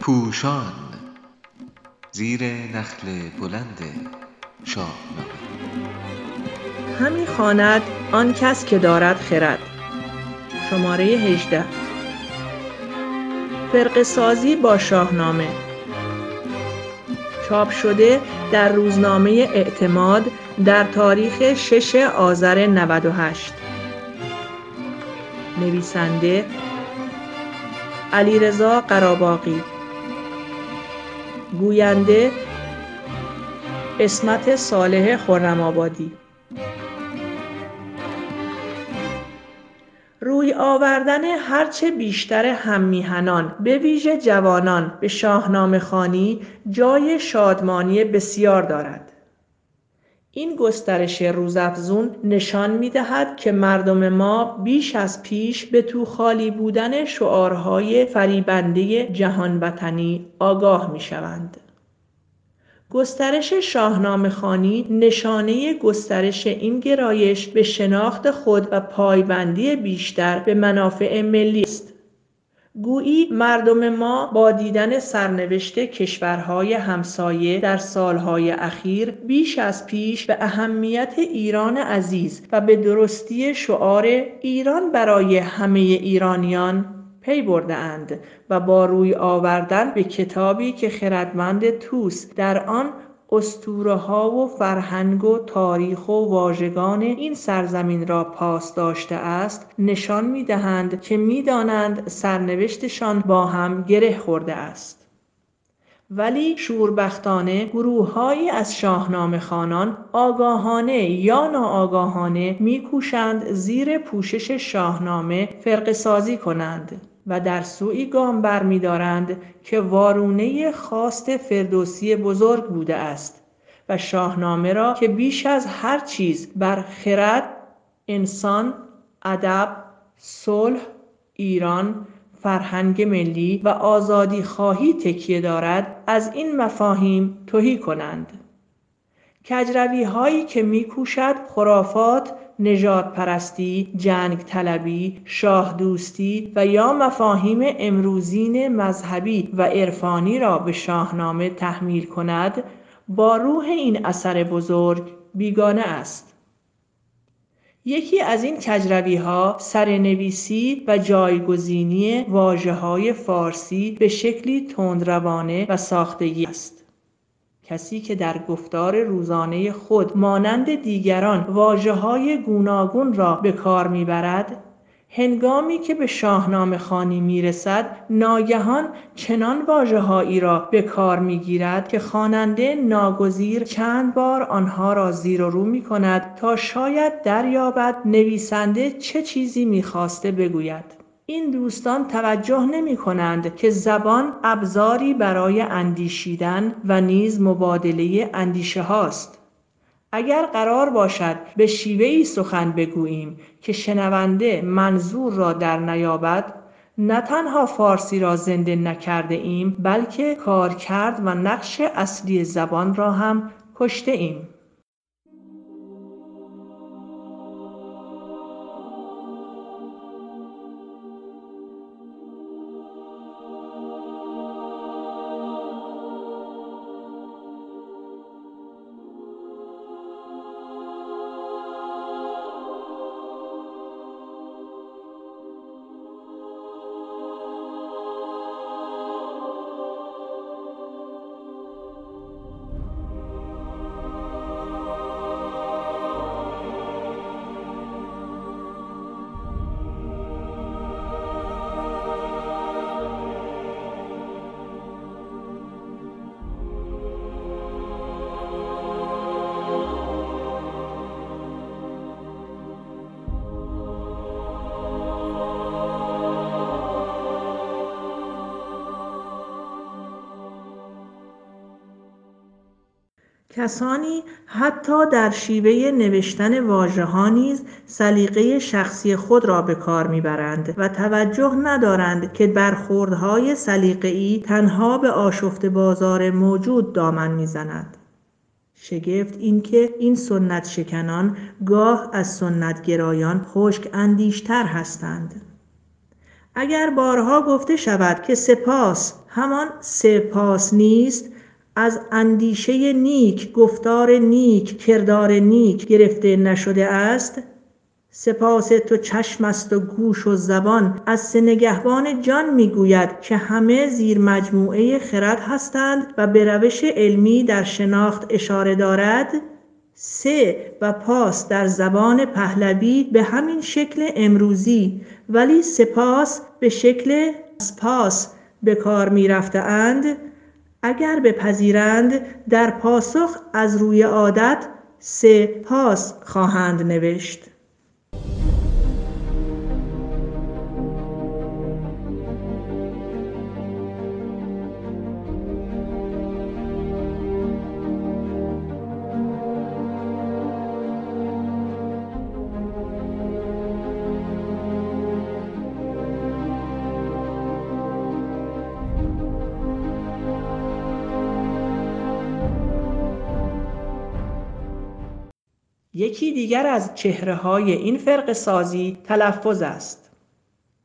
پوشان زیر نخل بلند شاهنامه همی خواند آن کس که دارد خرد. شماره 18 فرقه سازی با شاهنامه. چاپ شده در روزنامه اعتماد در تاریخ 6 آذر 98 نویسنده علیرضا قراباقی گوینده اسمت صالح خرم‌آبادی روی آوردن هرچه بیشتر هممیهنان به ویژه جوانان به شاهنامه خوانی جای شادمانی بسیار دارد. این گسترش روزافزون نشان می‌دهد که مردم ما بیش از پیش به توخالی بودن شعارهای فریبنده جهان وطنی آگاه می‌شوند. گسترش شاهنامه‌خوانی نشانه گسترش این گرایش به شناخت خود و پایبندی بیشتر به منافع ملی است. گویی مردم ما با دیدن سرنوشت کشورهای همسایه در سالهای اخیر بیش از پیش به اهمیت ایران عزیز و به درستی شعار ایران برای همه ایرانیان پی اند و با روی آوردن به کتابی که خردمند توس در آن ها و فرهنگ و تاریخ و واژگان این سرزمین را پاس داشته است نشان می‌دهند که می‌دانند سرنوشتشان با هم گره خورده است. ولی شوربختانه گروههایی از شاهنامه خانان آگاهانه یا ناآگاهانه میکوشند زیر پوشش شاهنامه فرق سازی کنند. و در سوی گام برمیدارند که وارونه خواست فردوسی بزرگ بوده است و شاهنامه را که بیش از هر چیز بر خرد انسان ادب صلح ایران فرهنگ ملی و آزادی خواهی تکیه دارد از این مفاهیم تهی کنند. کجروی هایی که میکوشد خرافات پرستی، جنگ طلبی، شاه دوستی و یا مفاهیم امروزین مذهبی و عرفانی را به شاهنامه تحمیل کند با روح این اثر بزرگ بیگانه است. یکی از این کجروی ها سرنویسی و جایگزینی واجه های فارسی به شکلی تندروانه و ساختگی است. کسی که در گفتار روزانه خود مانند دیگران های گوناگون را به کار می‌برد هنگامی که به شاهنامه خانی می رسد ناگهان چنان واژههایی را به کار می گیرد که خواننده ناگزیر چند بار آنها را زیر و رو می کند تا شاید دریابد نویسنده چه چیزی می خواسته بگوید. این دوستان توجه نمی کنند که زبان ابزاری برای اندیشیدن و نیز مبادله اندیشه هاست. اگر قرار باشد به شیوهی سخن بگوییم که شنونده منظور را در نیابد نه تنها فارسی را زنده نکرده ایم بلکه کار کرد و نقش اصلی زبان را هم کشته ایم. کسانی حتی در شیوه نوشتن واژه‌ها نیز سلیقه شخصی خود را به کار می‌برند و توجه ندارند که برخوردهای سلیقه‌ای تنها به آشفته بازار موجود دامن می‌زند. شگفت اینکه این سنت شکنان گاه از سنت گرایان خشک اندیشتر هستند. اگر بارها گفته شود که سپاس همان سپاس نیست از اندیشه نیک گفتار نیک کردار نیک گرفته نشده است؟ سپاس تو چشم است و گوش و زبان از سه نگهبان جان می‌گوید که همه زیر مجموعه خرد هستند و به روش علمی در شناخت اشاره دارد. سه و پاس در زبان پهلوی به همین شکل امروزی ولی سپاس به شکل سپاس به کار می اند. اگر بپذیرند در پاسخ از روی عادت سه پاس خواهند نوشت. یکی دیگر از چهره های این فرق سازی تلفظ است.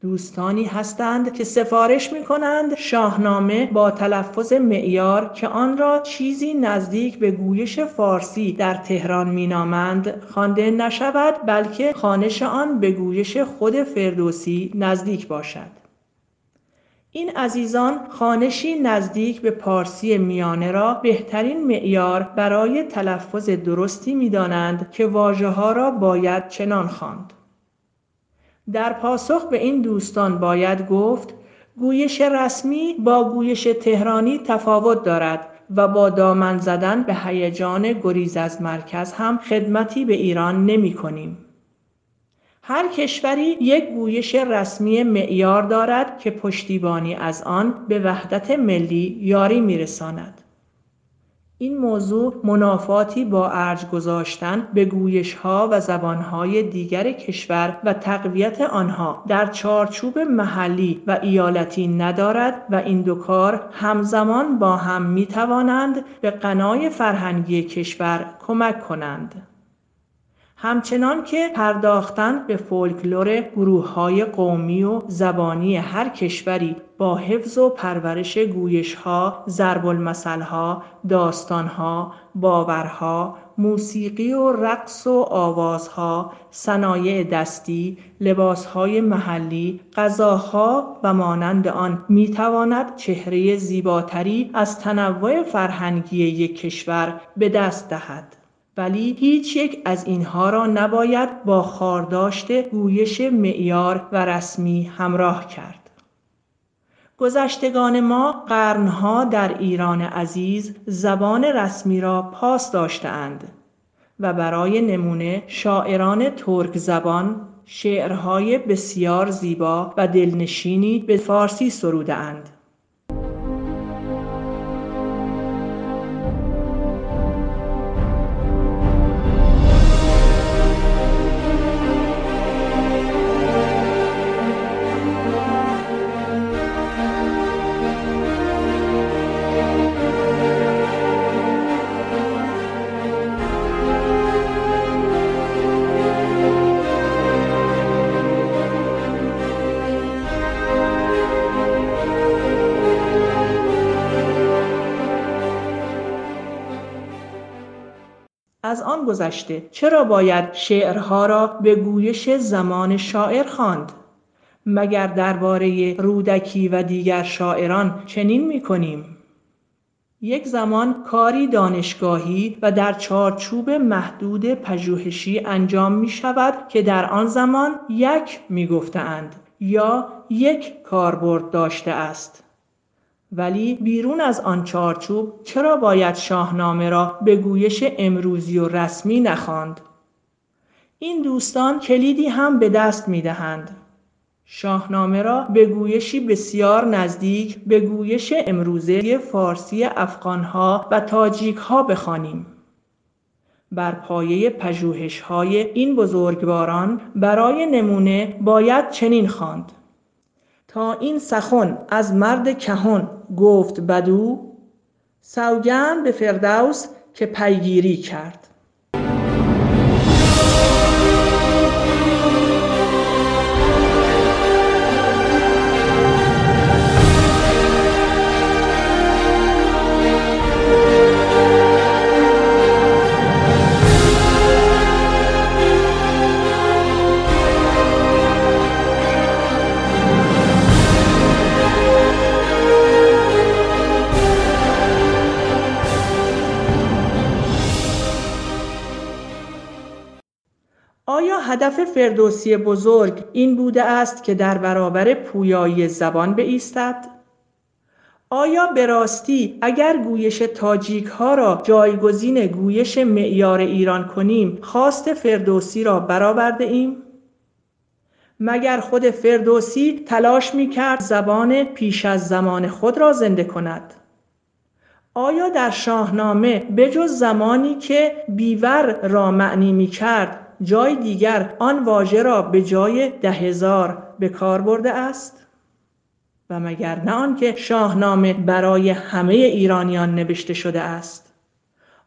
دوستانی هستند که سفارش می کنند شاهنامه با تلفظ معیار که آن را چیزی نزدیک به گویش فارسی در تهران مینامند خوانده نشود بلکه خانش آن به گویش خود فردوسی نزدیک باشد. این عزیزان خانشی نزدیک به پارسی میانه را بهترین معیار برای تلفظ درستی می‌دانند که واژه ها را باید چنان خواند. در پاسخ به این دوستان باید گفت گویش رسمی با گویش تهرانی تفاوت دارد و با دامن زدن به هیجان گریز از مرکز هم خدمتی به ایران نمی کنیم. هر کشوری یک گویش رسمی معیار دارد که پشتیبانی از آن به وحدت ملی یاری میرساند. این موضوع منافاتی با ارج گذاشتن به گویش ها و زبان های دیگر کشور و تقویت آنها در چارچوب محلی و ایالتی ندارد و این دو کار همزمان با هم می توانند به قنای فرهنگی کشور کمک کنند. همچنان که پرداختن به فولکلور گروه های قومی و زبانی هر کشوری با حفظ و پرورش گویش ها، ضرب المثل ها، داستان ها، باورها، موسیقی و رقص و آوازها، صنایع دستی، لباسهای محلی، غذاها و مانند آن می‌تواند چهره زیباتری از تنوع فرهنگی یک کشور به دست دهد. ولی هیچ یک از اینها را نباید با خارداشت گویش معیار و رسمی همراه کرد. گذشتگان ما قرنها در ایران عزیز زبان رسمی را پاس داشتهاند و برای نمونه شاعران ترک زبان شعرهای بسیار زیبا و دلنشینی به فارسی سروده آن گذشته چرا باید شعرها را به گویش زمان شاعر خواند؟ مگر درباره رودکی و دیگر شاعران چنین می کنیم یک زمان کاری دانشگاهی و در چارچوب محدود پژوهشی انجام می شود که در آن زمان یک می گفتند یا یک کاربرد داشته است. ولی بیرون از آن چارچوب چرا باید شاهنامه را به گویش امروزی و رسمی نخواند این دوستان کلیدی هم به دست می دهند. شاهنامه را به گویشی بسیار نزدیک به گویش امروزه فارسی افغانها و تاجیکها بخوانیم. بر پایه پژوهش های این بزرگواران برای نمونه باید چنین خواند. تا این سخن از مرد کهن گفت بدو سوگند به فردوس که پیگیری کرد. هدف فردوسی بزرگ این بوده است که در برابر پویایی زبان بایستد آیا به راستی اگر گویش تاجیک ها را جایگزین گویش معیار ایران کنیم خواست فردوسی را برآورده ایم؟ مگر خود فردوسی تلاش می کرد زبان پیش از زمان خود را زنده کند؟ آیا در شاهنامه بجز زمانی که بیور را معنی می کرد جای دیگر آن واژه را به جای ده هزار به کار برده است؟ و مگر نه آنکه شاهنامه برای همه ایرانیان نوشته شده است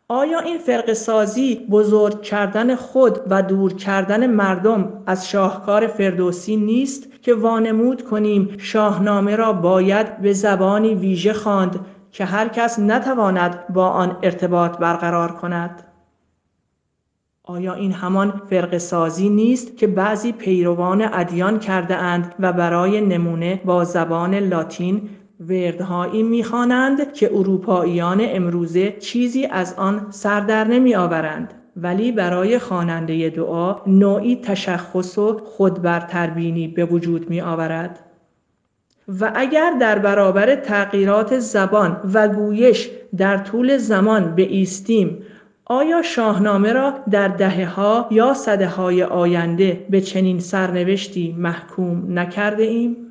آیا این فرق سازی بزرگ کردن خود و دور کردن مردم از شاهکار فردوسی نیست که وانمود کنیم شاهنامه را باید به زبانی ویژه خواند که هر کس نتواند با آن ارتباط برقرار کند آیا این همان فرق سازی نیست که بعضی پیروان ادیان کرده اند و برای نمونه با زبان لاتین وردهایی می‌خوانند که اروپاییان امروزه چیزی از آن سر در نمی آورند ولی برای خواننده دعا نوعی تشخص و خودبرتربینی به وجود می آورد. و اگر در برابر تغییرات زبان و گویش در طول زمان به آیا شاهنامه را در دهه ها یا صده های آینده به چنین سرنوشتی محکوم نکرده ایم؟